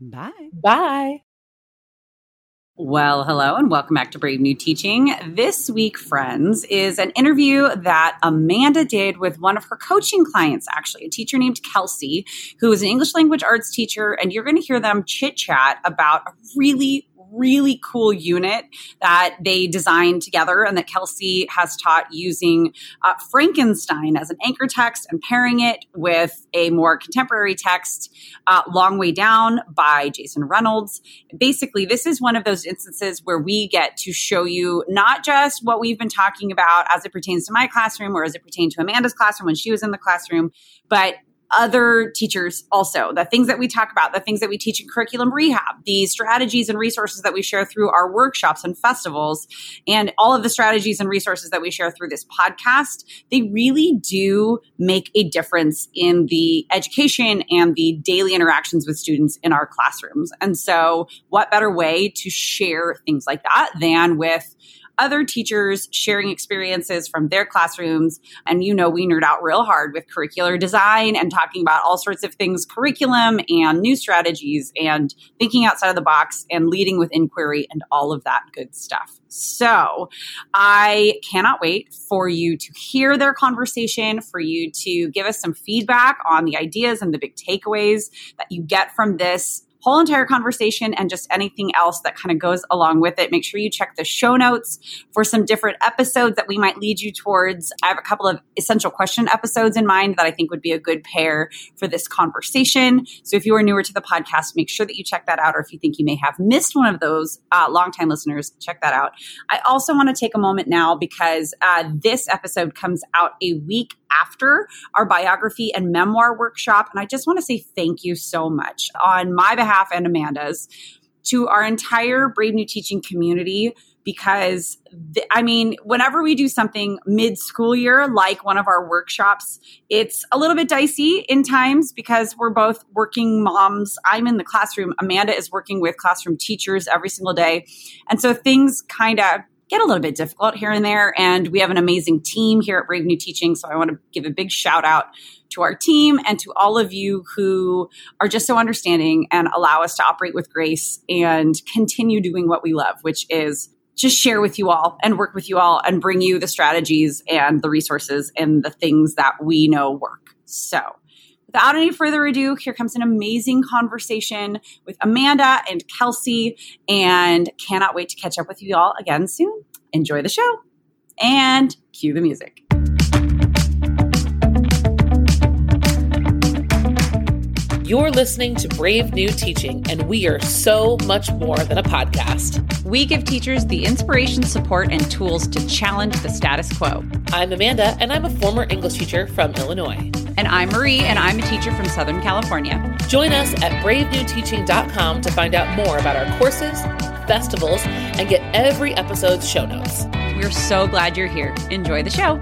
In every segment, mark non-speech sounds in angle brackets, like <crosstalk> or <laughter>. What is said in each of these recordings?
Bye. Bye. Well, hello and welcome back to Brave New Teaching. This week, friends, is an interview that Amanda did with one of her coaching clients, actually, a teacher named Kelsey, who is an English language arts teacher. And you're going to hear them chit chat about a really really cool unit that they designed together and that Kelsey has taught using uh, Frankenstein as an anchor text and pairing it with a more contemporary text, uh, Long Way Down by Jason Reynolds. Basically, this is one of those instances where we get to show you not just what we've been talking about as it pertains to my classroom or as it pertained to Amanda's classroom when she was in the classroom, but other teachers also. The things that we talk about the things that we teach in curriculum rehab the strategies and resources that we share through our workshops and festivals and all of the strategies and resources that we share through this podcast they really do make a difference in the education and the daily interactions with students in our classrooms. And so what better way to share things like that than with other teachers sharing experiences from their classrooms. And you know, we nerd out real hard with curricular design and talking about all sorts of things curriculum and new strategies and thinking outside of the box and leading with inquiry and all of that good stuff. So I cannot wait for you to hear their conversation, for you to give us some feedback on the ideas and the big takeaways that you get from this whole entire conversation and just anything else that kind of goes along with it. Make sure you check the show notes for some different episodes that we might lead you towards. I have a couple of essential question episodes in mind that I think would be a good pair for this conversation. So if you are newer to the podcast, make sure that you check that out. Or if you think you may have missed one of those, uh, longtime listeners, check that out. I also want to take a moment now because uh, this episode comes out a week after our biography and memoir workshop. And I just want to say thank you so much on my behalf and Amanda's to our entire Brave New Teaching community because th- I mean, whenever we do something mid school year, like one of our workshops, it's a little bit dicey in times because we're both working moms. I'm in the classroom. Amanda is working with classroom teachers every single day. And so things kind of get a little bit difficult here and there. And we have an amazing team here at Brave New Teaching. So I want to give a big shout out to our team and to all of you who are just so understanding and allow us to operate with grace and continue doing what we love, which is just share with you all and work with you all and bring you the strategies and the resources and the things that we know work. So, without any further ado, here comes an amazing conversation with Amanda and Kelsey, and cannot wait to catch up with you all again soon. Enjoy the show and cue the music. You're listening to Brave New Teaching, and we are so much more than a podcast. We give teachers the inspiration, support, and tools to challenge the status quo. I'm Amanda, and I'm a former English teacher from Illinois. And I'm Marie, and I'm a teacher from Southern California. Join us at bravenewteaching.com to find out more about our courses, festivals, and get every episode's show notes. We're so glad you're here. Enjoy the show.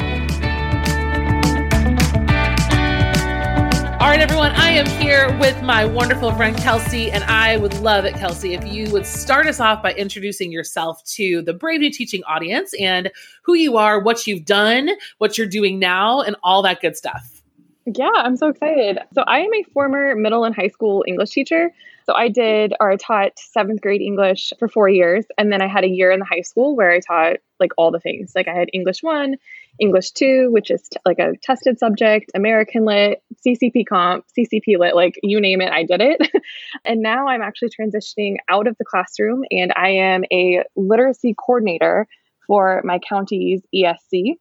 All right, everyone, I am here with my wonderful friend Kelsey, and I would love it, Kelsey, if you would start us off by introducing yourself to the Brave New Teaching audience and who you are, what you've done, what you're doing now, and all that good stuff. Yeah, I'm so excited. So, I am a former middle and high school English teacher. So, I did or I taught seventh grade English for four years. And then I had a year in the high school where I taught like all the things. Like, I had English one, English 2, which is t- like a tested subject, American Lit, CCP Comp, CCP Lit, like you name it, I did it. <laughs> and now I'm actually transitioning out of the classroom and I am a literacy coordinator for my county's ESC,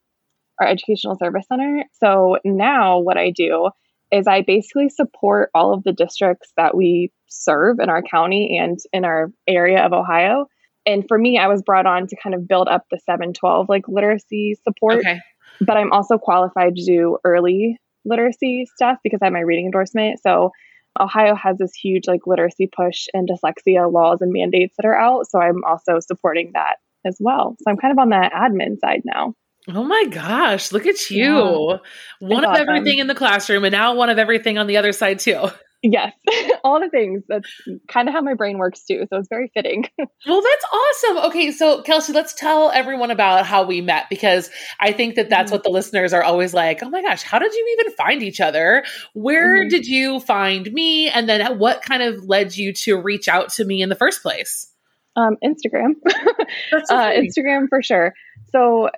our Educational Service Center. So now what I do is I basically support all of the districts that we serve in our county and in our area of Ohio and for me, I was brought on to kind of build up the 712 like literacy support. Okay. But I'm also qualified to do early literacy stuff because I have my reading endorsement. So Ohio has this huge like literacy push and dyslexia laws and mandates that are out. So I'm also supporting that as well. So I'm kind of on that admin side now. Oh my gosh, look at you. Yeah. One of awesome. everything in the classroom and now one of everything on the other side too. Yes, <laughs> all the things. That's kind of how my brain works too. So it's very fitting. <laughs> well, that's awesome. Okay, so Kelsey, let's tell everyone about how we met because I think that that's mm-hmm. what the listeners are always like, oh my gosh, how did you even find each other? Where mm-hmm. did you find me? And then what kind of led you to reach out to me in the first place? Um, Instagram. <laughs> so uh, Instagram for sure. So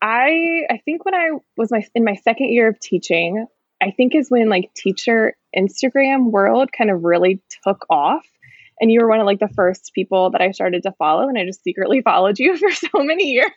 I I think when I was my in my second year of teaching, I think is when like teacher Instagram world kind of really took off. And you were one of like the first people that I started to follow, and I just secretly <laughs> followed you for so many years.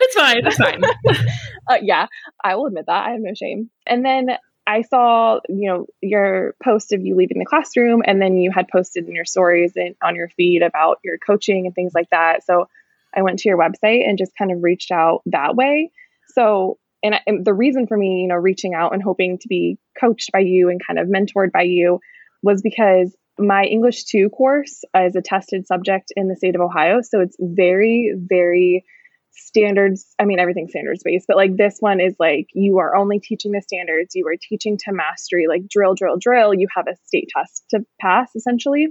It's fine. It's fine. <laughs> uh, yeah, I will admit that. I have no shame. And then I saw, you know, your post of you leaving the classroom, and then you had posted in your stories and on your feed about your coaching and things like that. So I went to your website and just kind of reached out that way. So and, I, and the reason for me, you know, reaching out and hoping to be coached by you and kind of mentored by you was because my English 2 course is a tested subject in the state of Ohio. So it's very, very standards. I mean, everything standards based, but like this one is like you are only teaching the standards, you are teaching to mastery, like drill, drill, drill. You have a state test to pass essentially.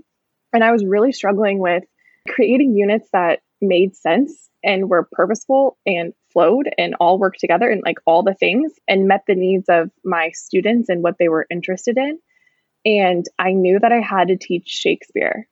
And I was really struggling with creating units that made sense and were purposeful and flowed and all worked together and like all the things and met the needs of my students and what they were interested in. And I knew that I had to teach Shakespeare.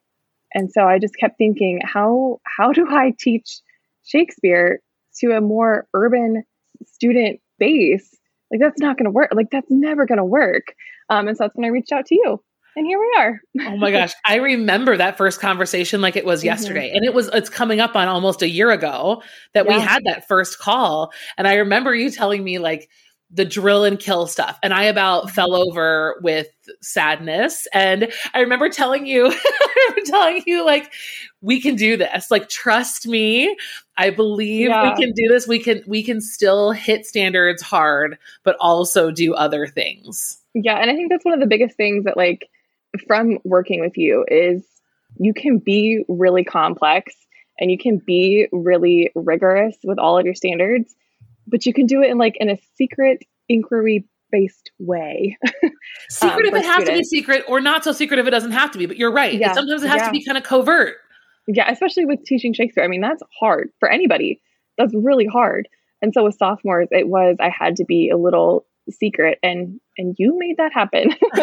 And so I just kept thinking, how how do I teach Shakespeare to a more urban student base? Like that's not going to work. Like that's never going to work. Um, and so that's when I reached out to you and here we are. oh my gosh. I remember that first conversation like it was mm-hmm. yesterday. Mm-hmm. And it was it's coming up on almost a year ago that yeah. we had that first call. And I remember you telling me like the drill and kill stuff. And I about mm-hmm. fell over with sadness. And I remember telling you, <laughs> I remember telling you, like, we can do this. Like, trust me. I believe yeah. we can do this. We can, we can still hit standards hard, but also do other things. Yeah. And I think that's one of the biggest things that, like, from working with you is you can be really complex and you can be really rigorous with all of your standards, but you can do it in like in a secret inquiry based way. <laughs> secret um, if it has to be secret or not so secret if it doesn't have to be, but you're right. Yeah. Sometimes it has yeah. to be kind of covert. Yeah, especially with teaching Shakespeare. I mean, that's hard for anybody. That's really hard. And so with sophomores, it was I had to be a little secret and and you made that happen. <laughs>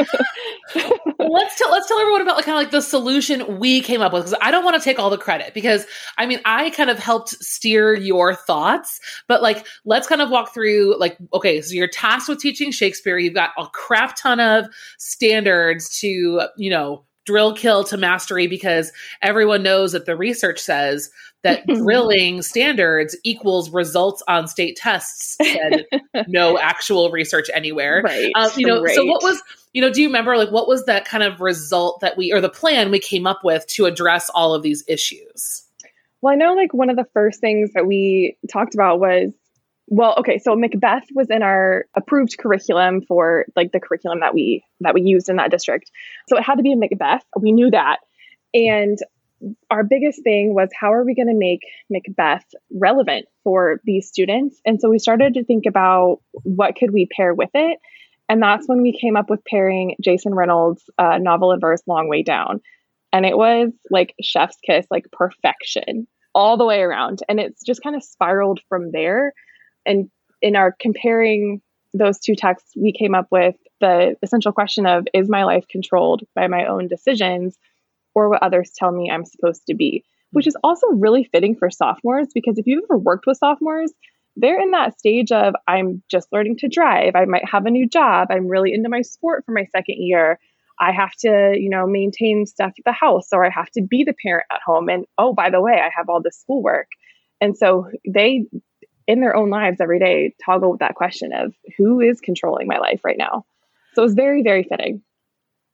Let's tell let's tell everyone about like kind of like the solution we came up with because i don't want to take all the credit because i mean i kind of helped steer your thoughts but like let's kind of walk through like okay so you're tasked with teaching shakespeare you've got a crap ton of standards to you know drill kill to mastery because everyone knows that the research says that <laughs> drilling standards equals results on state tests and <laughs> no actual research anywhere. Right. Um, you know, right. so what was, you know, do you remember like what was that kind of result that we, or the plan we came up with to address all of these issues? Well, I know like one of the first things that we talked about was well, okay, so Macbeth was in our approved curriculum for like the curriculum that we that we used in that district. So it had to be a Macbeth. We knew that. And our biggest thing was how are we going to make Macbeth relevant for these students? And so we started to think about what could we pair with it. And that's when we came up with pairing Jason Reynolds' uh, novel and verse Long Way Down. And it was like chef's kiss, like perfection all the way around. And it's just kind of spiraled from there and in our comparing those two texts, we came up with the essential question of is my life controlled by my own decisions or what others tell me I'm supposed to be? Which is also really fitting for sophomores because if you've ever worked with sophomores, they're in that stage of I'm just learning to drive. I might have a new job. I'm really into my sport for my second year. I have to, you know, maintain stuff at the house or I have to be the parent at home. And oh, by the way, I have all this schoolwork. And so they in their own lives every day toggle with that question of who is controlling my life right now. So it was very, very fitting.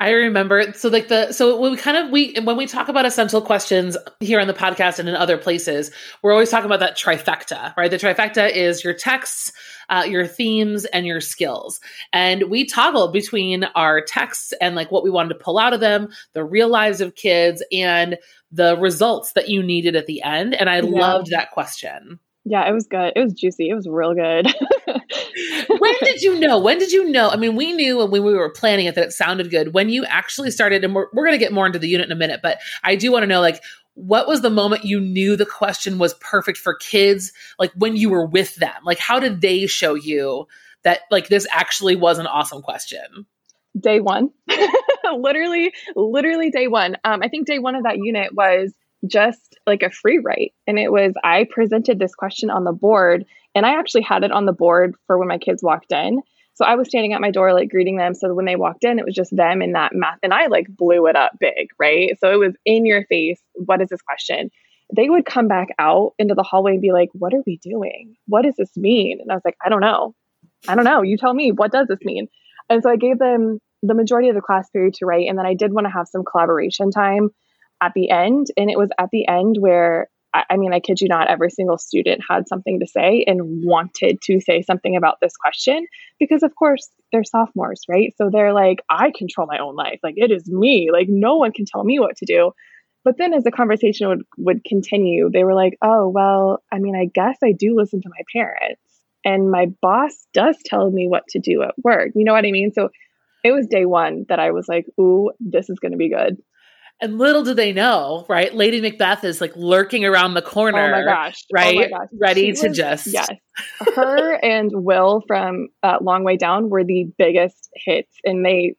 I remember so like the so when we kind of we when we talk about essential questions here on the podcast and in other places, we're always talking about that trifecta, right? The trifecta is your texts, uh, your themes, and your skills. And we toggled between our texts and like what we wanted to pull out of them, the real lives of kids, and the results that you needed at the end. And I yeah. loved that question. Yeah, it was good. It was juicy. It was real good. <laughs> when did you know? When did you know? I mean, we knew when we were planning it that it sounded good. When you actually started, and we're, we're going to get more into the unit in a minute, but I do want to know, like, what was the moment you knew the question was perfect for kids? Like when you were with them, like how did they show you that like this actually was an awesome question? Day one, <laughs> literally, literally day one. Um, I think day one of that unit was just like a free write. And it was, I presented this question on the board, and I actually had it on the board for when my kids walked in. So I was standing at my door, like greeting them. So when they walked in, it was just them in that math. And I like blew it up big, right? So it was in your face. What is this question? They would come back out into the hallway and be like, What are we doing? What does this mean? And I was like, I don't know. I don't know. You tell me. What does this mean? And so I gave them the majority of the class period to write. And then I did want to have some collaboration time at the end. And it was at the end where, I, mean, I kid you not, every single student had something to say and wanted to say something about this question because, of course, they're sophomores, right? So they're like, I control my own life. Like, it is me. Like, no one can tell me what to do. But then as the conversation would, would continue, they were like, oh, well, I mean, I guess I do listen to my parents. And my boss does tell me what to do at work. You know what I mean? So it was day one that I was like, ooh, this is going to be good. And little do they know, right? Lady Macbeth is like lurking around the corner. Oh my gosh. Right? Oh my gosh. Ready she to was, just. Yes. Her and Will from uh, Long Way Down were the biggest hits, and they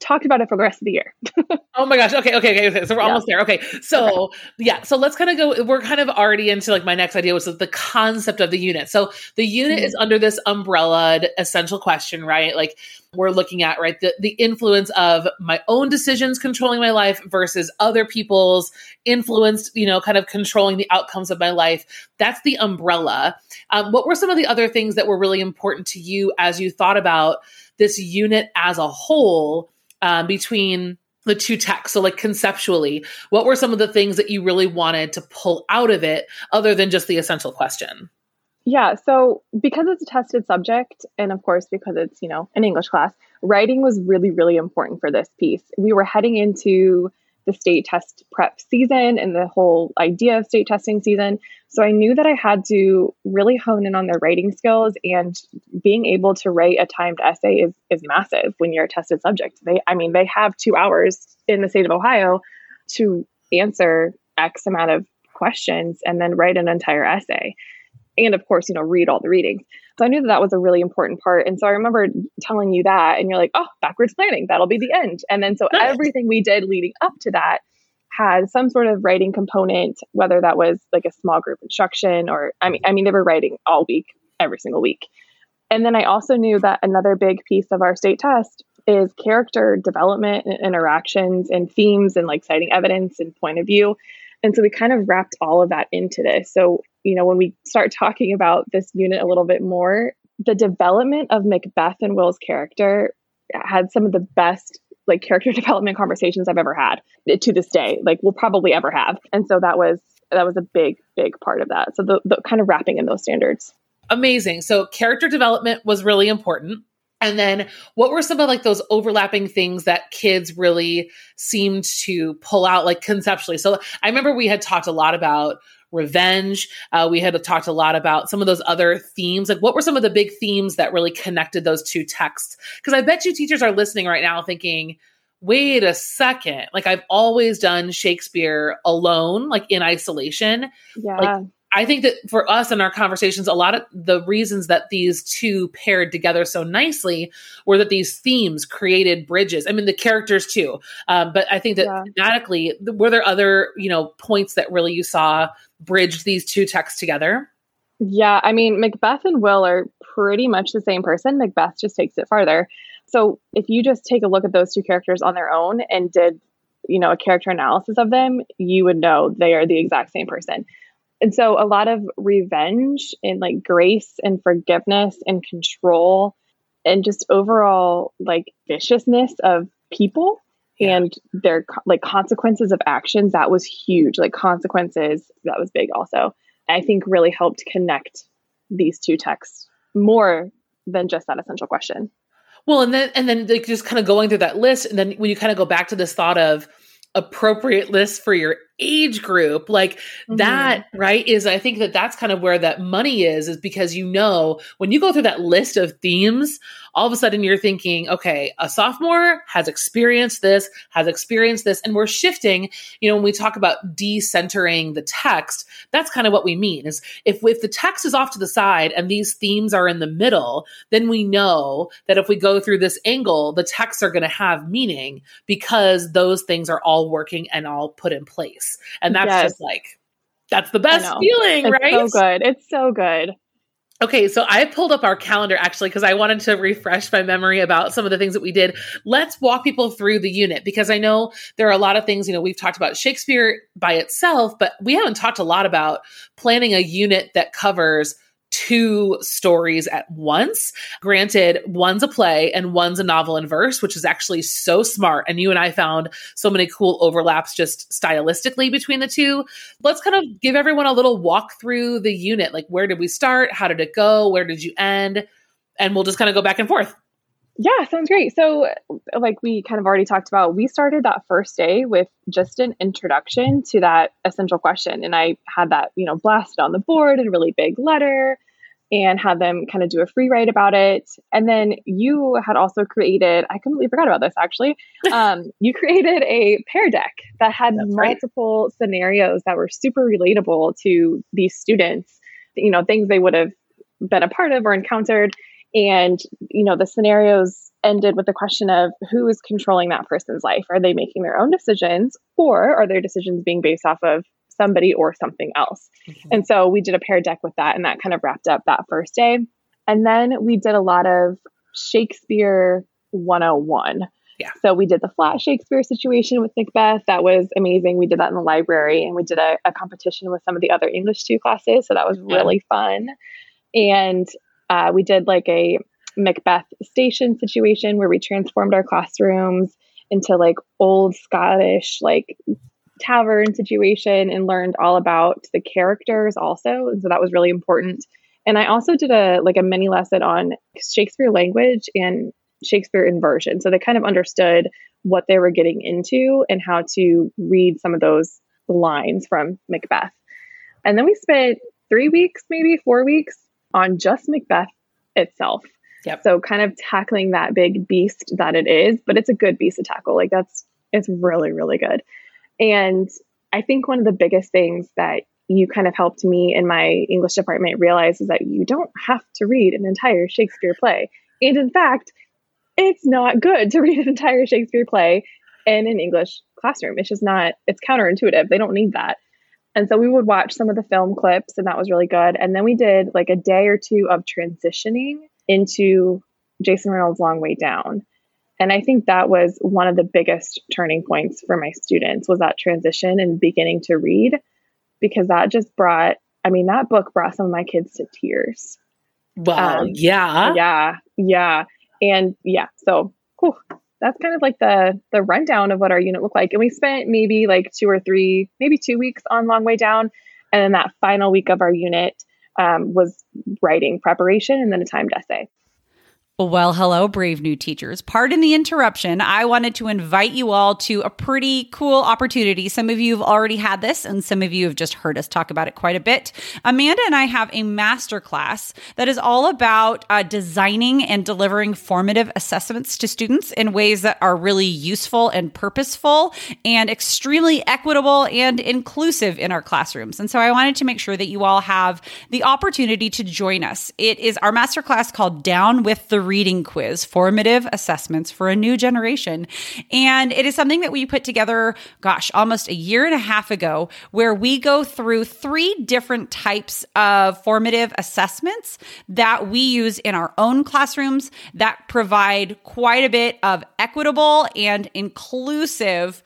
talked about it for the rest of the year. <laughs> oh my gosh. Okay, okay, okay. So we're yeah. almost there. Okay. So okay. yeah, so let's kind of go we're kind of already into like my next idea was the concept of the unit. So the unit mm-hmm. is under this umbrella essential question, right? Like we're looking at, right, the, the influence of my own decisions controlling my life versus other people's influenced, you know, kind of controlling the outcomes of my life. That's the umbrella. Um, what were some of the other things that were really important to you as you thought about this unit as a whole um, between the two texts. So, like conceptually, what were some of the things that you really wanted to pull out of it other than just the essential question? Yeah, so because it's a tested subject, and of course, because it's, you know, an English class, writing was really, really important for this piece. We were heading into the state test prep season and the whole idea of state testing season. So I knew that I had to really hone in on their writing skills and being able to write a timed essay is is massive when you're a tested subject. They I mean they have 2 hours in the state of Ohio to answer x amount of questions and then write an entire essay. And of course, you know, read all the readings. So I knew that that was a really important part. And so I remember telling you that, and you're like, oh, backwards planning, that'll be the end. And then so everything we did leading up to that had some sort of writing component, whether that was like a small group instruction or, I mean, I mean, they were writing all week, every single week. And then I also knew that another big piece of our state test is character development and interactions and themes and like citing evidence and point of view. And so we kind of wrapped all of that into this. So, you know, when we start talking about this unit a little bit more, the development of Macbeth and Will's character had some of the best like character <laughs> development conversations I've ever had to this day, like we'll probably ever have. And so that was that was a big, big part of that. So the, the kind of wrapping in those standards. Amazing. So character development was really important. And then what were some of like those overlapping things that kids really seemed to pull out like conceptually? So I remember we had talked a lot about revenge. Uh, we had talked a lot about some of those other themes. Like, what were some of the big themes that really connected those two texts? Because I bet you teachers are listening right now thinking, wait a second. Like, I've always done Shakespeare alone, like in isolation. Yeah. Like, I think that for us in our conversations, a lot of the reasons that these two paired together so nicely were that these themes created bridges. I mean, the characters too, um, but I think that yeah. thematically, were there other you know points that really you saw bridged these two texts together? Yeah, I mean, Macbeth and Will are pretty much the same person. Macbeth just takes it farther. So if you just take a look at those two characters on their own and did, you know, a character analysis of them, you would know they are the exact same person. And so a lot of revenge and like grace and forgiveness and control and just overall like viciousness of people yeah. and their like consequences of actions that was huge like consequences that was big also i think really helped connect these two texts more than just that essential question well and then and then like just kind of going through that list and then when you kind of go back to this thought of appropriate list for your age group like mm-hmm. that right is i think that that's kind of where that money is is because you know when you go through that list of themes all of a sudden you're thinking okay a sophomore has experienced this has experienced this and we're shifting you know when we talk about decentering the text that's kind of what we mean is if if the text is off to the side and these themes are in the middle then we know that if we go through this angle the texts are going to have meaning because those things are all working and all put in place and that's yes. just like, that's the best feeling, it's right? so good. It's so good. Okay, so I pulled up our calendar actually because I wanted to refresh my memory about some of the things that we did. Let's walk people through the unit because I know there are a lot of things, you know, we've talked about Shakespeare by itself, but we haven't talked a lot about planning a unit that covers two stories at once. Granted, one's a play and one's a novel in verse, which is actually so smart. And you and I found so many cool overlaps just stylistically between the two. Let's kind of give everyone a little walk through the unit. Like, where did we start? How did it go? Where did you end? And we'll just kind of go back and forth. Yeah, sounds great. So, like we kind of already talked about, we started that first day with just an introduction to that essential question. And I had that, you know, blasted on the board in a really big letter and had them kind of do a free write about it. And then you had also created, I completely forgot about this actually. <laughs> Um, you created a Pear Deck that had That's multiple right. scenarios that were super relatable to these students, you know, things they would have been a part of or encountered. And, you know, the scenarios ended with the question of who is controlling that person's life? Are they making their own decisions or are their decisions being based off of somebody or something else. Mm-hmm. And so we did a Pear Deck with that, and that kind of wrapped up that first day. And then we did a lot of Shakespeare 101. Yeah. So we did the flat Shakespeare situation with Macbeth. That was amazing. We did that in the library and we did a, a competition with some of the other English 2 classes. So that was really yeah. fun. And uh, we did like a Macbeth station situation where we transformed our classrooms into like old Scottish, like tavern situation and learned all about the characters also. And so that was really important. And I also did a like a mini lesson on Shakespeare language and Shakespeare inversion. So they kind of understood what they were getting into and how to read some of those lines from Macbeth. And then we spent three weeks, maybe four weeks on just Macbeth itself. Yep. So kind of tackling that big beast that it is, but it's a good beast to tackle. Like that's it's really, really good. And I think one of the biggest things that you kind of helped me in my English department realize is that you don't have to read an entire Shakespeare play. And in fact, it's not good to <laughs> read an entire Shakespeare play in an English classroom. It's just not, it's counterintuitive. They don't need that. And so we would watch some of the film clips, and that was really good. And then we did like a day or two of transitioning into Jason Reynolds' Long Way Down. And I think that was one of the biggest turning points for my students was that transition and beginning to read because that just brought I mean that book brought some of my kids to tears. Wow. Um, yeah. Yeah. Yeah. And yeah, so cool. That's kind of like the the rundown of what our unit looked like. And we spent maybe like two or three, maybe two weeks on Long Way Down. And then that final week of our unit um, was writing preparation and then a timed essay. Well, hello, brave new teachers. Pardon the interruption. I wanted to invite you all to a pretty cool opportunity. Some of you have already had this, and some of you have just heard us talk about it quite a bit. Amanda and I have a masterclass that is all about uh, designing and delivering formative assessments to students in ways that are really useful and purposeful and extremely equitable and inclusive in our classrooms. And so I wanted to make sure that you all have the opportunity to join us. It is our masterclass called Down with the reading quiz, formative assessments for a new generation. And it is something that we put together, gosh, almost a year and a half ago, where we go through three different types of formative assessments that we use in our own classrooms that provide quite a bit of equitable and inclusive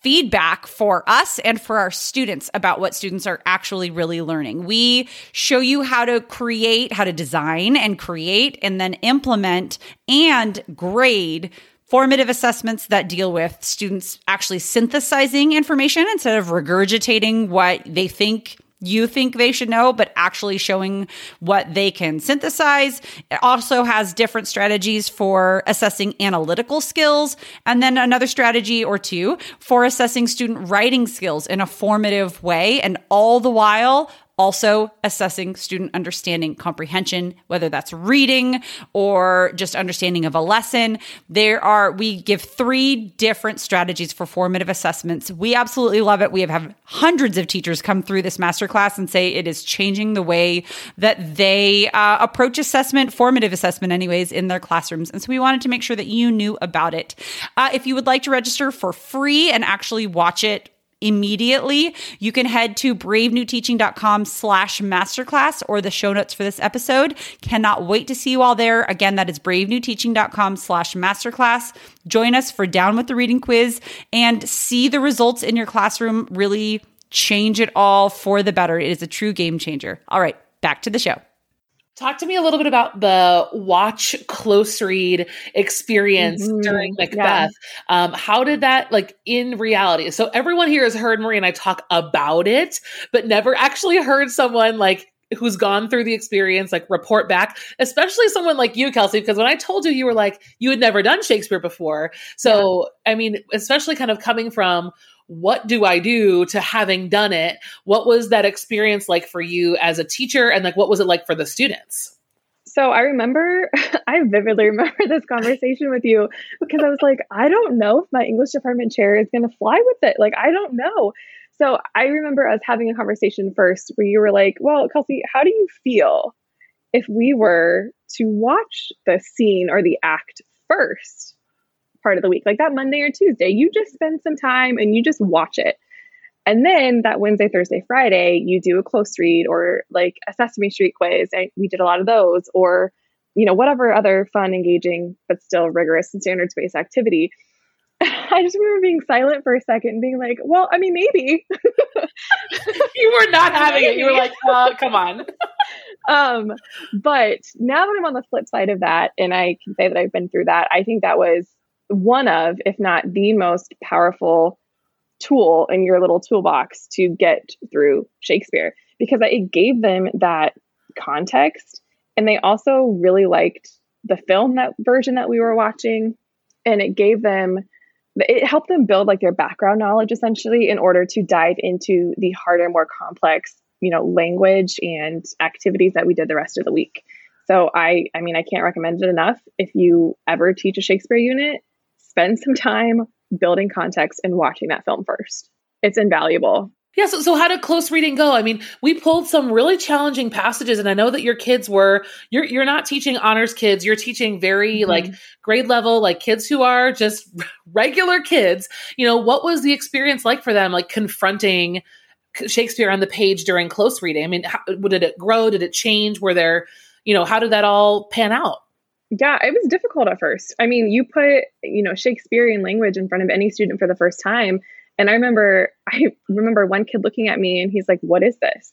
feedback for us and for our students about what students are actually really learning. We show you how to create, how to design and create and then implement and grade formative assessments that deal with students actually synthesizing information instead of regurgitating what they think you think they should know, but actually showing what they can synthesize. It also has different strategies for assessing analytical skills, and then another strategy or two for assessing student writing skills in a formative way, and all the while also assessing student understanding comprehension whether that's reading or just understanding of a lesson. There are we give three different strategies for formative assessments. We absolutely love it. We have, have hundreds of teachers come through this masterclass and say it is changing the way that they uh, approach assessment formative assessment anyways in their classrooms. And so we wanted to make sure that you knew about it. Uh, if you would like to register for free and actually watch it immediately, you can head to bravenewteaching.com slash masterclass or the show notes for this episode. Cannot wait to see you all there. Again, that is bravenewteaching.com slash masterclass. Join us for Down with the Reading Quiz and see the results in your classroom really change it all for the better. It is a true game changer. All right, back to the show. Talk to me a little bit about the watch close read experience mm-hmm. during Macbeth. Yeah. Um, how did that, like, in reality? So, everyone here has heard Marie and I talk about it, but never actually heard someone like who's gone through the experience like report back especially someone like you kelsey because when i told you you were like you had never done shakespeare before so yeah. i mean especially kind of coming from what do I do to having done it? What was that experience like for you as a teacher? And like, what was it like for the students? So I remember, <laughs> I vividly remember this conversation with you because I was like, I don't know if my English department chair is going to fly with it. Like, I don't know. So I remember us having a conversation first where you were like, well, Kelsey, how do you feel if we were to watch the scene or the act first? Part of the week, like that Monday or Tuesday. You just spend some time and you just watch it. And then that Wednesday, Thursday, Friday, you do a close read or like a Sesame Street quiz. And we did a lot of those, or, you know, whatever other fun, engaging, but still rigorous and standards based activity. <laughs> I just remember being silent for a second and being like, well, I mean, maybe. <laughs> you were not having it. You were like, uh, come on. <laughs> um, but now that I'm on the flip side of that, and I can say that I've been through that, I think that was one of, if not the most powerful tool in your little toolbox to get through Shakespeare because it gave them that context. And they also really liked the film that version that we were watching. And it gave them, it helped them build like their background knowledge essentially in order to dive into the harder, more complex, you know, language and activities that we did the rest of the week. So I, I mean, I can't recommend it enough. If you ever teach a Shakespeare unit, spend some time building context and watching that film first. It's invaluable. Yeah, so, so how did close reading go? I mean, we pulled some really challenging passages, and I know that your kids were you're you're not teaching honors kids, you're teaching very mm-hmm. like grade level, like kids who are just <laughs> regular kids. You know, what was the experience like for them, like confronting Shakespeare on the page during close reading? I mean, how, did it grow? Did it change? Were there, you know, how did that all pan out? Yeah, it was difficult at first. I mean, you put, you know, Shakespearean language in front of any student for the first time. And I remember, <laughs> I remember one kid looking at me and he's like, What is this?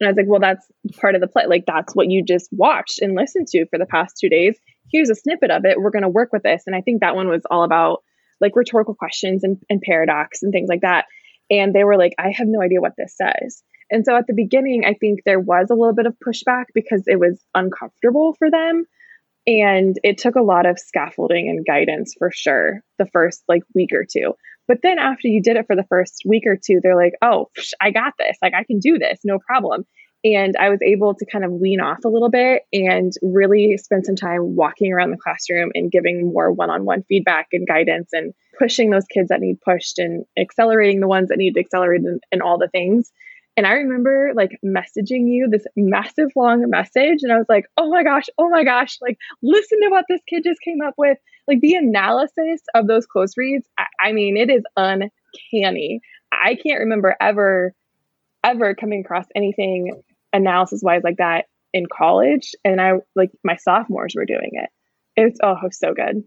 And I was like, Well, that's part of the play. Like, that's what you just watched and listened to for the past two days. Here's a snippet of it. We're going to work with this. And I think that one was all about like rhetorical questions and, and paradox and things like that. And they were like, I have no idea what this says. And so at the beginning, I think there was a little bit of pushback because it was uncomfortable for them. And it took a lot of scaffolding and guidance for sure the first like week or two. But then after you did it for the first week or two, they're like, oh, I got this. Like, I can do this, no problem. And I was able to kind of wean off a little bit and really spend some time walking around the classroom and giving more one on one feedback and guidance and pushing those kids that need pushed and accelerating the ones that need accelerated and, and all the things. And I remember like messaging you this massive long message. And I was like, oh my gosh, oh my gosh, like listen to what this kid just came up with. Like the analysis of those close reads, I, I mean, it is uncanny. I can't remember ever, ever coming across anything analysis wise like that in college. And I like my sophomores were doing it. It's oh, it so good.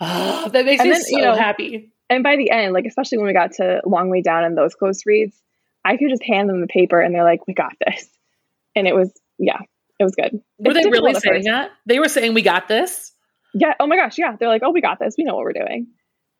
Oh, that makes and me then, so you know, happy. And by the end, like especially when we got to long way down in those close reads, I could just hand them the paper and they're like, "We got this," and it was yeah, it was good. Were it's they really saying that? They were saying, "We got this." Yeah. Oh my gosh. Yeah. They're like, "Oh, we got this. We know what we're doing."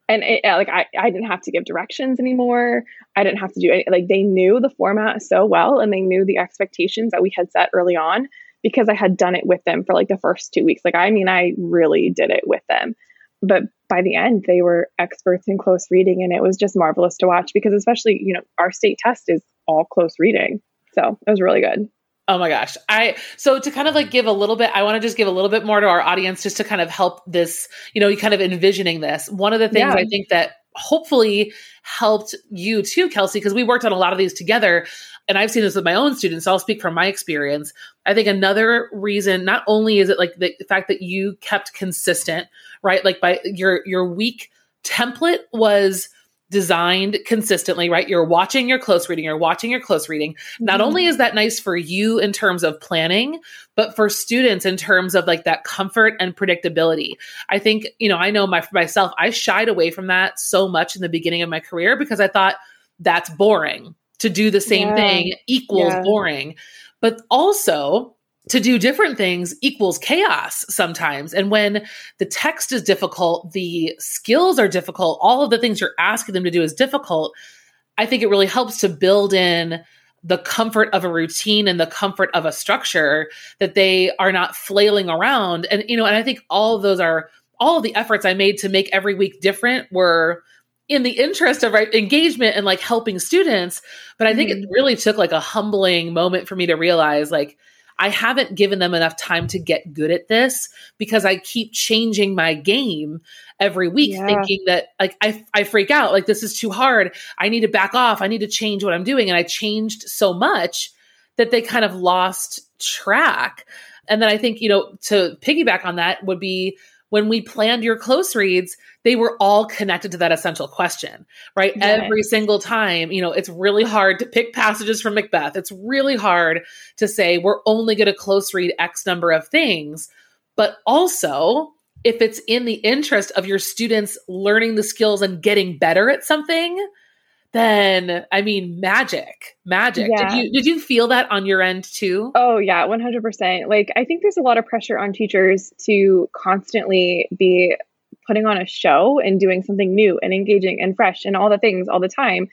And it, like I, I didn't have to give directions anymore. I didn't have to do any, like they knew the format so well and they knew the expectations that we had set early on because I had done it with them for like the first two weeks. Like I mean, I really did it with them but by the end they were experts in close reading and it was just marvelous to watch because especially you know our state test is all close reading so it was really good Oh my gosh. I so to kind of like give a little bit, I want to just give a little bit more to our audience just to kind of help this, you know, you kind of envisioning this. One of the things yeah. I think that hopefully helped you too, Kelsey, because we worked on a lot of these together. And I've seen this with my own students. So I'll speak from my experience. I think another reason, not only is it like the, the fact that you kept consistent, right? Like by your your week template was designed consistently, right? You're watching your close reading, you're watching your close reading. Mm-hmm. Not only is that nice for you in terms of planning, but for students in terms of like that comfort and predictability. I think, you know, I know my myself, I shied away from that so much in the beginning of my career because I thought that's boring. To do the same yeah. thing equals yeah. boring. But also, to do different things equals chaos sometimes. And when the text is difficult, the skills are difficult, all of the things you're asking them to do is difficult. I think it really helps to build in the comfort of a routine and the comfort of a structure that they are not flailing around. And, you know, and I think all of those are all of the efforts I made to make every week different were in the interest of right engagement and like helping students. But I think mm-hmm. it really took like a humbling moment for me to realize like, I haven't given them enough time to get good at this because I keep changing my game every week yeah. thinking that like I, I freak out like this is too hard. I need to back off. I need to change what i'm doing. And i changed so much that they kind of lost track. And then i think you know to piggyback on that would be when we planned your close reads, they were all connected to that essential question, right? Every single time, you know, it's really hard to pick passages from Macbeth. It's really hard to say we're only going to close read X number of things. But also, if it's in the interest of your students learning the skills and getting better at something, then I mean magic. Magic. Yeah. Did you did you feel that on your end too? Oh yeah, 100%. Like I think there's a lot of pressure on teachers to constantly be putting on a show and doing something new and engaging and fresh and all the things all the time.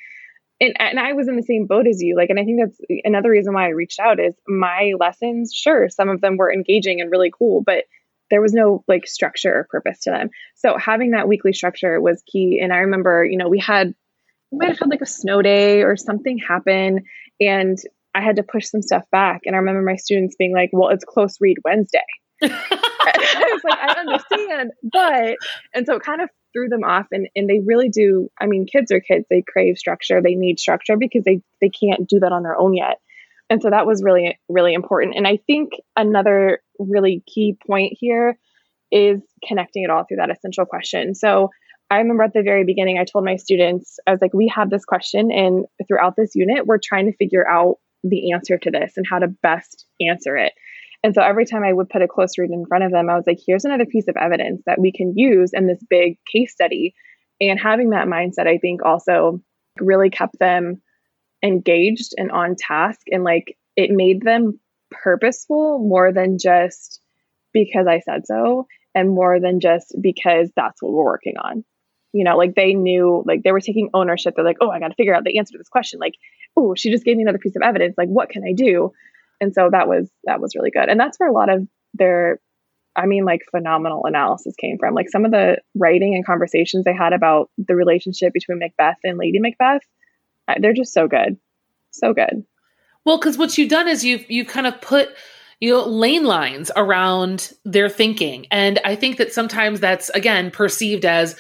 And, and I was in the same boat as you. Like, and I think that's another reason why I reached out is my lessons, sure, some of them were engaging and really cool, but there was no like structure or purpose to them. So having that weekly structure was key. And I remember, you know, we had we might have had like a snow day or something happen and I had to push some stuff back. And I remember my students being like, well, it's close read Wednesday. <laughs> <laughs> I was like, I understand, but, and so it kind of threw them off and, and they really do. I mean, kids are kids. They crave structure. They need structure because they, they can't do that on their own yet. And so that was really, really important. And I think another really key point here is connecting it all through that essential question. So I remember at the very beginning, I told my students, I was like, we have this question, and throughout this unit, we're trying to figure out the answer to this and how to best answer it. And so every time I would put a close read in front of them, I was like, here's another piece of evidence that we can use in this big case study. And having that mindset, I think also really kept them engaged and on task. And like it made them purposeful more than just because I said so and more than just because that's what we're working on. You know, like they knew, like they were taking ownership. They're like, oh, I got to figure out the answer to this question. Like, oh, she just gave me another piece of evidence. Like, what can I do? And so that was that was really good. And that's where a lot of their I mean like phenomenal analysis came from. Like some of the writing and conversations they had about the relationship between Macbeth and Lady Macbeth, they're just so good. So good. Well, cuz what you've done is you've you've kind of put you know lane lines around their thinking. And I think that sometimes that's again perceived as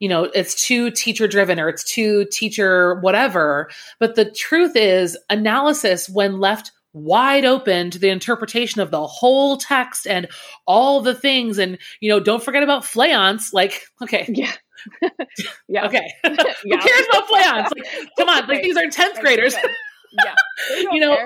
you know, it's too teacher driven or it's too teacher whatever. But the truth is, analysis, when left wide open to the interpretation of the whole text and all the things. And, you know, don't forget about fleance. Like, okay. Yeah. <laughs> yeah. Okay. <laughs> yeah. Who cares about fleance? Like, come on. Like, these are 10th graders. yeah. <laughs> you know,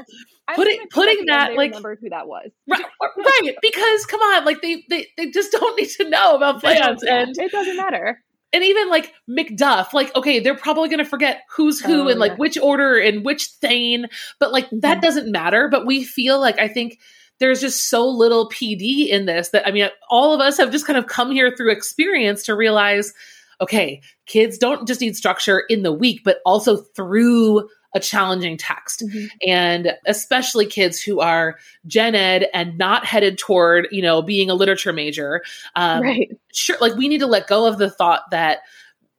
putting putting that like remembered who that was right, right because come on like they, they they just don't need to know about fleance and it doesn't matter and even like Macduff, like, okay, they're probably going to forget who's who oh, and like which order and which thane, but like mm-hmm. that doesn't matter. But we feel like I think there's just so little PD in this that I mean, all of us have just kind of come here through experience to realize, okay, kids don't just need structure in the week, but also through a challenging text. Mm-hmm. And especially kids who are gen ed and not headed toward, you know, being a literature major. Um, right. Sure. Like we need to let go of the thought that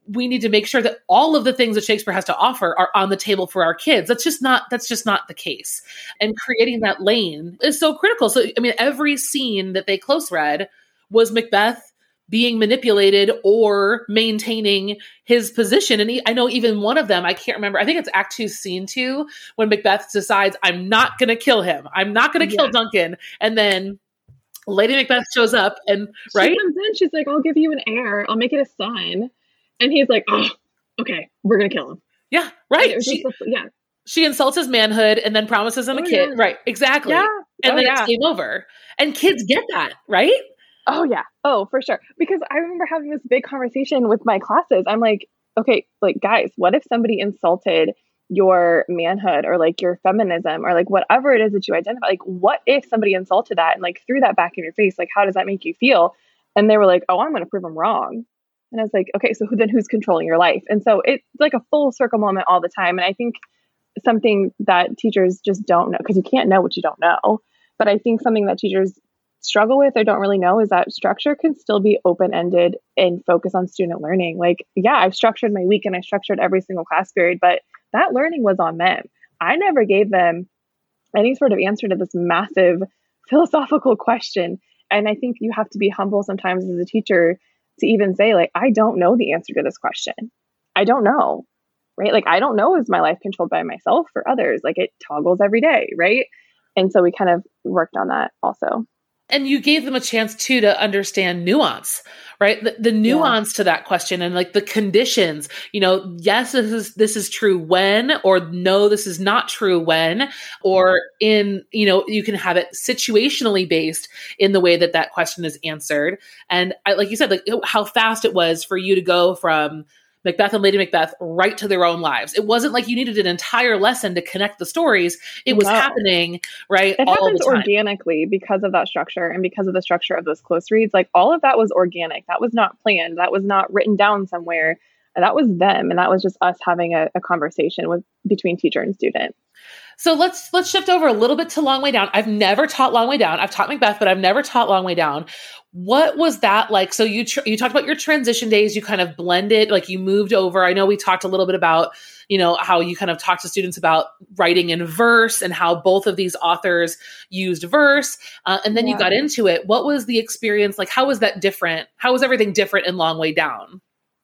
we need to make sure that all of the things that Shakespeare has to offer are on the table for our kids. That's just not that's just not the case. And creating that lane is so critical. So I mean every scene that they close read was Macbeth being manipulated or maintaining his position. And he, I know even one of them, I can't remember, I think it's Act Two, Scene Two, when Macbeth decides, I'm not going to kill him. I'm not going to kill Duncan. And then Lady Macbeth shows up and, right? She comes in, she's like, I'll give you an heir, I'll make it a son. And he's like, oh, okay, we're going to kill him. Yeah, right. She, yeah. She insults his manhood and then promises him oh, a kid. Yeah. Right, exactly. Yeah. And oh, then yeah. it's game over. And kids get that, right? Oh yeah. Oh, for sure. Because I remember having this big conversation with my classes. I'm like, okay, like guys, what if somebody insulted your manhood or like your feminism or like whatever it is that you identify? Like what if somebody insulted that and like threw that back in your face? Like how does that make you feel? And they were like, "Oh, I'm going to prove them wrong." And I was like, "Okay, so then who's controlling your life?" And so it's like a full circle moment all the time. And I think something that teachers just don't know because you can't know what you don't know. But I think something that teachers struggle with or don't really know is that structure can still be open ended and focus on student learning. Like, yeah, I've structured my week and I structured every single class period, but that learning was on them. I never gave them any sort of answer to this massive <laughs> philosophical question. And I think you have to be humble sometimes as a teacher to even say, like, I don't know the answer to this question. I don't know, right? Like, I don't know is my life controlled by myself or others? Like, it toggles every day, right? And so we kind of worked on that also and you gave them a chance too to understand nuance right the, the nuance yeah. to that question and like the conditions you know yes this is this is true when or no this is not true when or in you know you can have it situationally based in the way that that question is answered and I, like you said like how fast it was for you to go from Macbeth and Lady Macbeth right to their own lives. It wasn't like you needed an entire lesson to connect the stories. It was no. happening right. It happens organically because of that structure and because of the structure of those close reads. Like all of that was organic. That was not planned. That was not written down somewhere. That was them, and that was just us having a, a conversation with between teacher and student. So let's let's shift over a little bit to Long Way Down. I've never taught Long Way Down. I've taught Macbeth, but I've never taught Long Way Down. What was that like? So you tr- you talked about your transition days. You kind of blended, like you moved over. I know we talked a little bit about you know how you kind of talked to students about writing in verse and how both of these authors used verse, uh, and then yeah. you got into it. What was the experience like? How was that different? How was everything different in Long Way Down?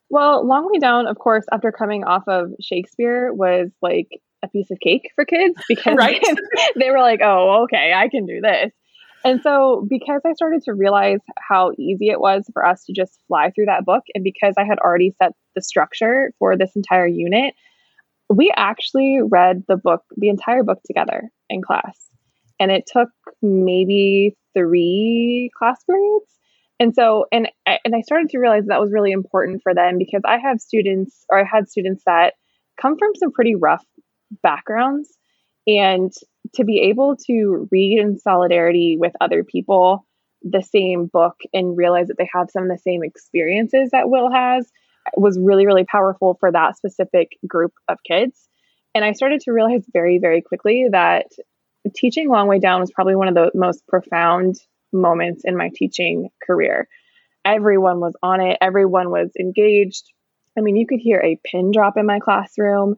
Well, Long Way Down, of course, after coming off of Shakespeare, was like a piece of cake for kids <laughs> because right? <laughs> they were like, oh, okay, I can do this. And so, because I started to realize how easy it was for us to just fly through that book, and because I had already set the structure for this entire unit, we actually read the book, the entire book together in class. and it took maybe three class periods. And so, and and I started to realize that was really important for them because I have students, or I had students that come from some pretty rough backgrounds, and to be able to read in solidarity with other people the same book and realize that they have some of the same experiences that Will has was really, really powerful for that specific group of kids. And I started to realize very, very quickly that teaching Long Way Down was probably one of the most profound moments in my teaching career. Everyone was on it, everyone was engaged. I mean, you could hear a pin drop in my classroom.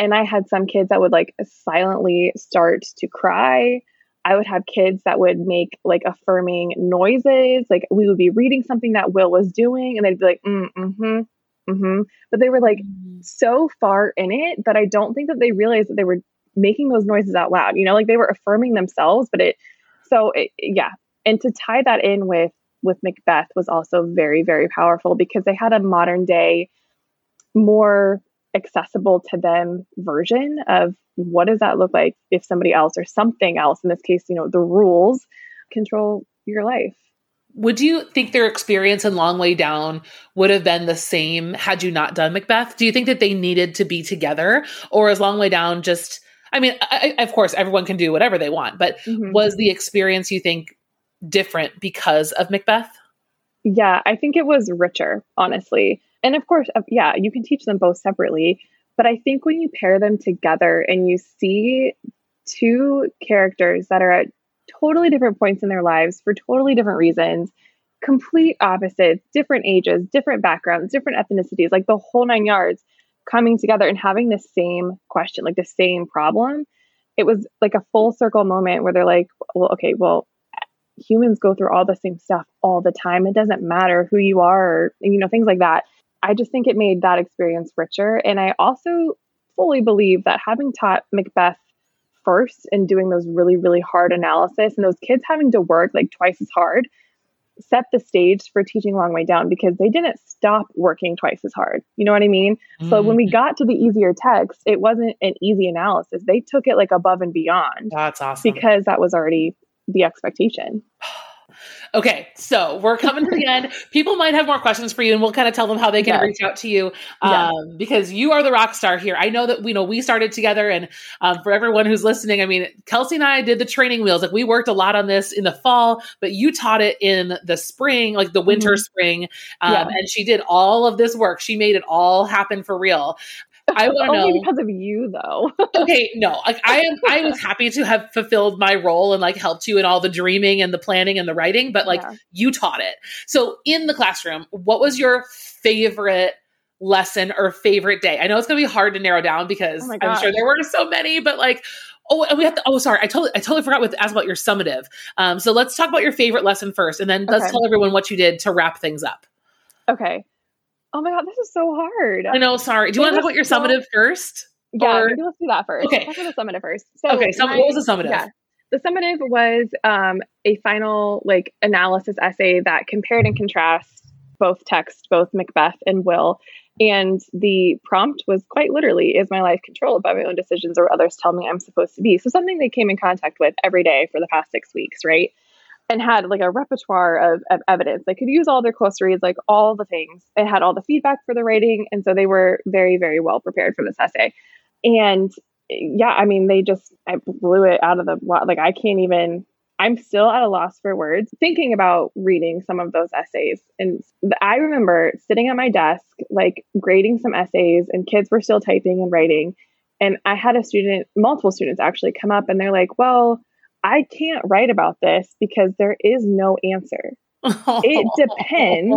And I had some kids that would like silently start to cry. I would have kids that would make like affirming noises. Like we would be reading something that Will was doing, and they'd be like, mm, hmm, mm-hmm. But they were like mm-hmm. so far in it that I don't think that they realized that they were making those noises out loud. You know, like they were affirming themselves, but it, so it, yeah. And to tie that in with with Macbeth was also very very powerful because they had a modern day, more accessible to them version of what does that look like if somebody else or something else, in this case, you know, the rules control your life. Would you think their experience in Long Way Down would have been the same had you not done Macbeth? Do you think that they needed to be together, or is Long Way Down just? I mean, I, of course, everyone can do whatever they want, but mm-hmm. was the experience you think different because of Macbeth? Yeah, I think it was richer, honestly. And of course, uh, yeah, you can teach them both separately. But I think when you pair them together and you see two characters that are at totally different points in their lives for totally different reasons, complete opposites, different ages, different backgrounds, different ethnicities, like the whole nine yards coming together and having the same question, like the same problem. It was like a full circle moment where they're like, well, okay, well, humans go through all the same stuff all the time. It doesn't matter who you are, or, you know, things like that. I just think it made that experience richer. And I also fully believe that having taught Macbeth first and doing those really, really hard analysis and those kids having to work like twice as hard set the stage for teaching long way down because they didn't stop working twice as hard. You know what I mean? Mm. So when we mm. got to the easier text, it wasn't an easy analysis. They took it like above and beyond. That's awesome. Because that was already the expectation. <sighs> Okay, so we're coming to the end. <laughs> People might have more questions for you, and we'll kind of tell them how they can yes. reach out to you um, yes. because you are the rock star here. I know that we you know we started together, and um, for everyone who's listening, I mean, Kelsi and I did the training wheels. Like we worked a lot on this in the fall, but you taught it in the spring, like the winter, mm-hmm. spring, um, yeah. and she did all of this work. She made it all happen for real. I <laughs> want to know because of you, though. <laughs> okay, no, like I am. I was happy to have fulfilled my role and like helped you in all the dreaming and the planning and the writing, but like yeah. you taught it. So in the classroom, what was your favorite? lesson or favorite day? I know it's going to be hard to narrow down because oh I'm sure there were so many, but like, oh, and we have to. Oh, sorry, I totally, I totally forgot to ask about your summative. Um, so let's talk about your favorite lesson first, and then let's tell everyone what you did to wrap things up. Okay. Oh my god, this is so hard. I know. Sorry. Do you want to talk about your so, summative first? Yeah, or? maybe let's do that first. Okay, talk about the summative first. So okay, so my, what was the summative? Yeah, the summative was um, a final like analysis essay that compared and contrast both text, both Macbeth and Will. And the prompt was quite literally, is my life controlled by my own decisions or others tell me I'm supposed to be? So something they came in contact with every day for the past six weeks, right? And had like a repertoire of, of evidence. They could use all their close reads, like all the things. It had all the feedback for the writing. And so they were very, very well prepared for this essay. And yeah, I mean, they just, I blew it out of the, like, I can't even, I'm still at a loss for words thinking about reading some of those essays. And I remember sitting at my desk, like grading some essays, and kids were still typing and writing. And I had a student, multiple students actually come up and they're like, well, I can't write about this because there is no answer. it <laughs> depends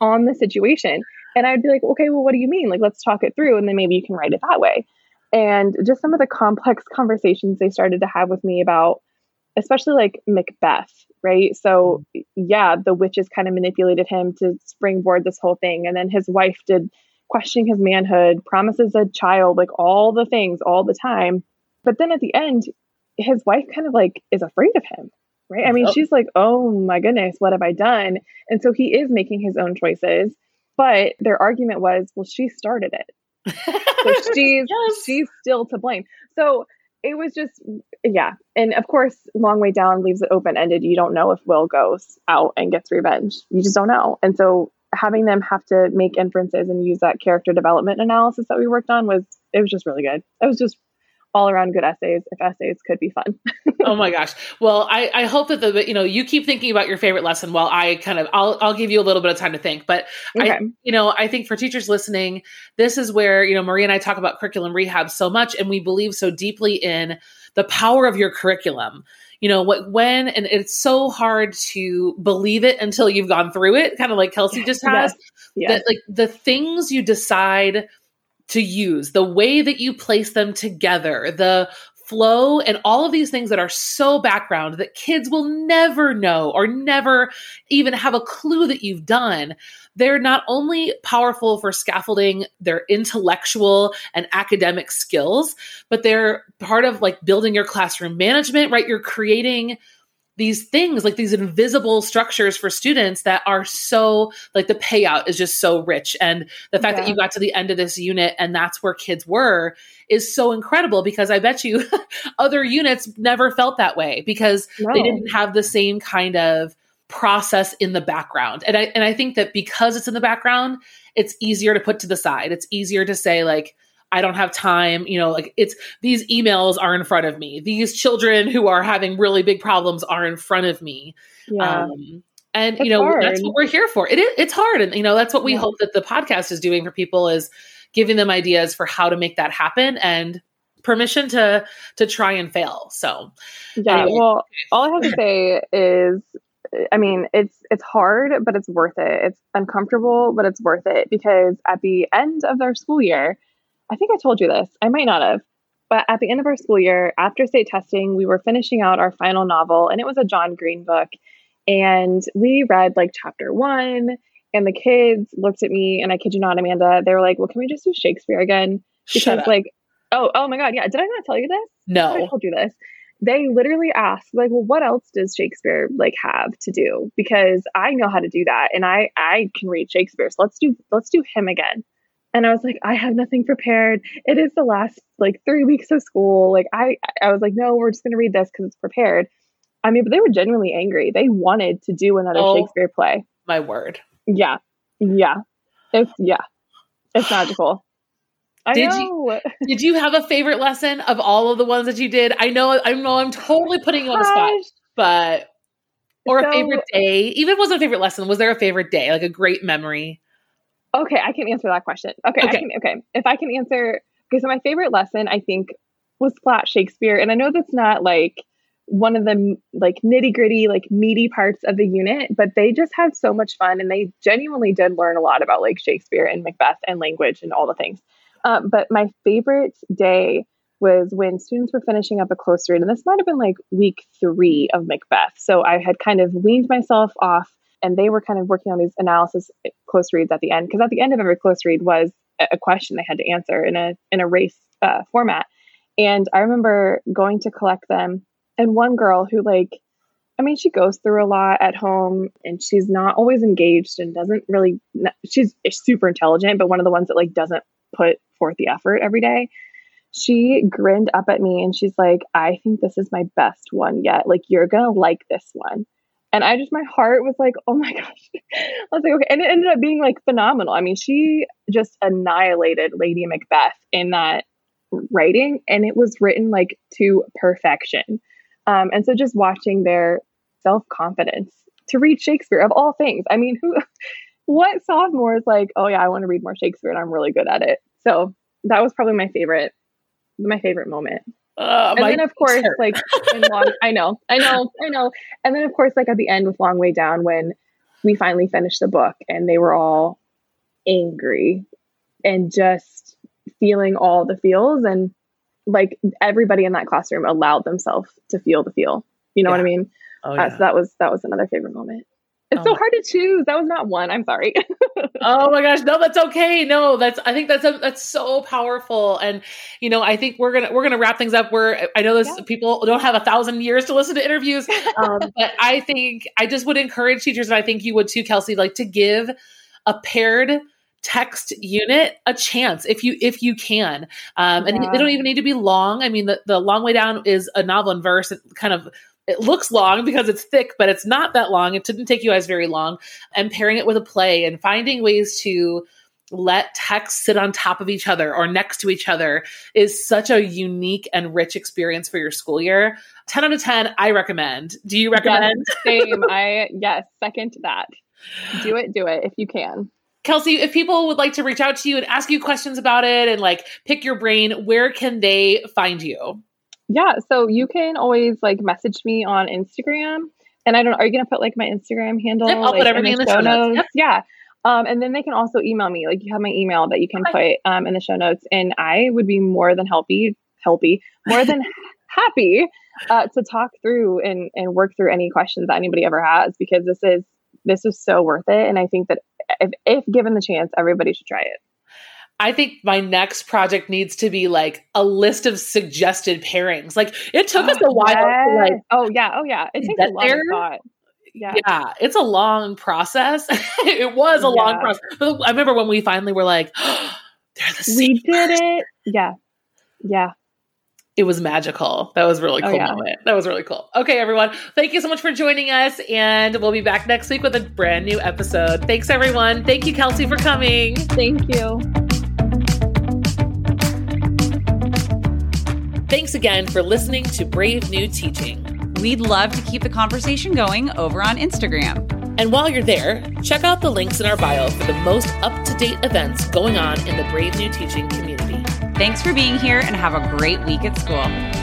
on the situation. And I'd be like, okay, well, what do you mean? Like, let's talk it through. And then maybe you can write it that way. And just some of the complex <laughs> conversations they started to have with me about, especially like Macbeth, right? So, yeah, the witches kind of manipulated him to springboard this whole thing. And then his wife did questioning his manhood, promises a child, like all the things all the time. But then at the end, his wife kind of like is afraid of him, right? I mean, oh. she's like, oh my goodness, what have I done? And so he is making his own choices. But their argument was, well, she started it. so <laughs> she's yes. she's still to blame. So it was just yeah and of course long way down leaves it open ended you don't know if will goes out and gets revenge you just don't know and so having them have to make inferences and use that character development analysis that we worked on was it was just really good it was just all around good essays if essays could be fun. <laughs> oh my gosh. Well, I, I hope that the you know you keep thinking about your favorite lesson while I kind of I'll I'll give you a little bit of time to think. But okay. I you know I think for teachers listening, this is where you know Maria and I talk about curriculum rehab so much, and we believe so deeply in the power of your curriculum. You know what when and it's so hard to believe it until you've gone through it, kind of like Kelsi <laughs> just has. Yes. Yes. That like the things you decide to use, the way that you place them together, the flow and all of these things that are so background that kids will never know or never even have a clue that you've done. They're not only powerful for scaffolding their intellectual and academic skills, but they're part of like building your classroom management, right? You're creating these things like these invisible structures for students that are so like the payout is just so rich and the fact yeah. that you got to the end of this unit and that's where kids were is so incredible because i bet you <laughs> other units never felt that way because no. they didn't have the same kind of process in the background and i and i think that because it's in the background it's easier to put to the side it's easier to say like I don't have time. You know, like it's these emails are in front of me. These children who are having really big problems are in front of me. Yeah. Um, and it's you know hard. that's what we're here for. It is it's hard, and you know that's what we yeah. hope that the podcast is doing for people is giving them ideas for how to make that happen and permission to to try and fail. So yeah, anyway. well, all I have to say is I mean, it's it's hard, but it's worth it. It's uncomfortable, but it's worth it because at the end of their school year, I think I told you this. I might not have. But at the end of our school year, after state testing, we were finishing out our final novel, and it was a John Green book. And we read like chapter one, and the kids looked at me, and I kid you not, Amanda, they were like, Well, can we just do Shakespeare again? Because, like, oh, oh my God, yeah. Did I not tell you this? No. I told you this. They literally asked, like, well, what else does Shakespeare like have to do? Because I know how to do that, and I I can read Shakespeare. So let's do let's do him again. And I was like, I have nothing prepared. It is the last like three weeks of school. Like I, I was like, no, we're just going to read this because it's prepared. I mean, but they were genuinely angry. They wanted to do another oh, Shakespeare play. My word. Yeah, yeah, it's yeah, it's magical. I did know. you <laughs> did you have a favorite lesson of all of the ones that you did? I know I know I'm totally putting you on the spot, but or so, a favorite day. Even wasn't a favorite lesson. Was there a favorite day, like a great memory? Okay, I can answer that question. Okay, okay. Can, okay. If I can answer, because my favorite lesson I think was flat Shakespeare, and I know that's not like one of the like nitty gritty, like meaty parts of the unit, but they just had so much fun, and they genuinely did learn a lot about like Shakespeare and Macbeth and language and all the things. Um, but my favorite day was when students were finishing up a close read, and this might have been like week three of Macbeth. So I had kind of weaned myself off and they were kind of working on these analysis eh, close reads at the end because at the end of every close read was a question they had to answer in a in a race uh, format. And i remember going to collect them and one girl who like i mean she goes through a lot at home and she's not always engaged and doesn't really she's super intelligent but one of the ones that like doesn't put forth the effort every day she grinned up at me and she's like i think this is my best one yet. Like you're gonna like this one and I just, my heart was like, oh my <laughs> gosh. I was like, okay. And it ended up being like phenomenal. I mean, she just annihilated Lady Macbeth in that writing, and it was written like to perfection. Um, and so just watching their self confidence to read Shakespeare of all things. I mean, who, <laughs> what sophomore is like, oh yeah, I want to read more Shakespeare and I'm really good at it. So that was probably my favorite, my favorite moment. Uh, and then of course, like long, <laughs> I know, I know, I know. And then of course, like at the end with Long Way Down, when we finally finished the book and they were all angry and just feeling all the feels and like everybody in that classroom allowed themselves to feel the feel. You know yeah. what I mean? Oh, yeah. uh, so that was that was another favorite moment. It's oh so hard to choose. That was not one. I'm sorry. <laughs> oh my gosh, no, that's okay. No, that's I think that's a, that's so powerful. And you know, I think we're gonna we're gonna wrap things up. Where I know this yeah. people don't have a thousand years to listen to interviews, <laughs> um, but I think I just would encourage teachers, and I think you would too, Kelsi, like to give a paired text unit a chance if you if you can um, and Yeah. they don't even need to be long i mean the, the long way down is a novel in verse kind of it looks long because it's thick but it's not that long it didn't take you guys very long and pairing it with a play and finding ways to let text sit on top of each other or next to each other is such a unique and rich experience for your school year 10 out of 10 i recommend do you recommend Yes, same. <laughs> I yes, second to that. Do it, do it if you can. Kelsi, if people would like to reach out to you and ask you questions about it and like pick your brain, where can they find you? Yeah, so you can always like message me on Instagram. And I don't know, are you gonna put like my Instagram handle Yep, I'll put everything in the show notes. Yep. Yeah. Um, and then they can also email me. Like you have my email that you can put um, in the show notes, and I would be more than healthy, healthy, more than <laughs> happy uh, to talk through and and work through any questions that anybody ever has because this is this is so worth it, and I think that if, if given the chance, everybody should try it. I think my next project needs to be like a list of suggested pairings. Like it took us oh, a while to like oh yeah, oh yeah, it takes a lot there. of thought. Yeah. yeah, it's a long process. <laughs> it was a long process. But I remember when we finally were like, <gasps> they're the same. we did it. Yeah. Yeah. It was magical. That was a really Oh, cool yeah. moment. That was really cool. Okay, everyone. Thank you so much for joining us. And we'll be back next week with a brand new episode. Thanks, everyone. Thank you, Kelsi, for coming. Thank you. Thanks again for listening to Brave New Teaching. We'd love to keep the conversation going over on Instagram. And while you're there, check out the links in our bio for the most up to date events going on in the Brave New Teaching community. Thanks for being here and have a great week at school.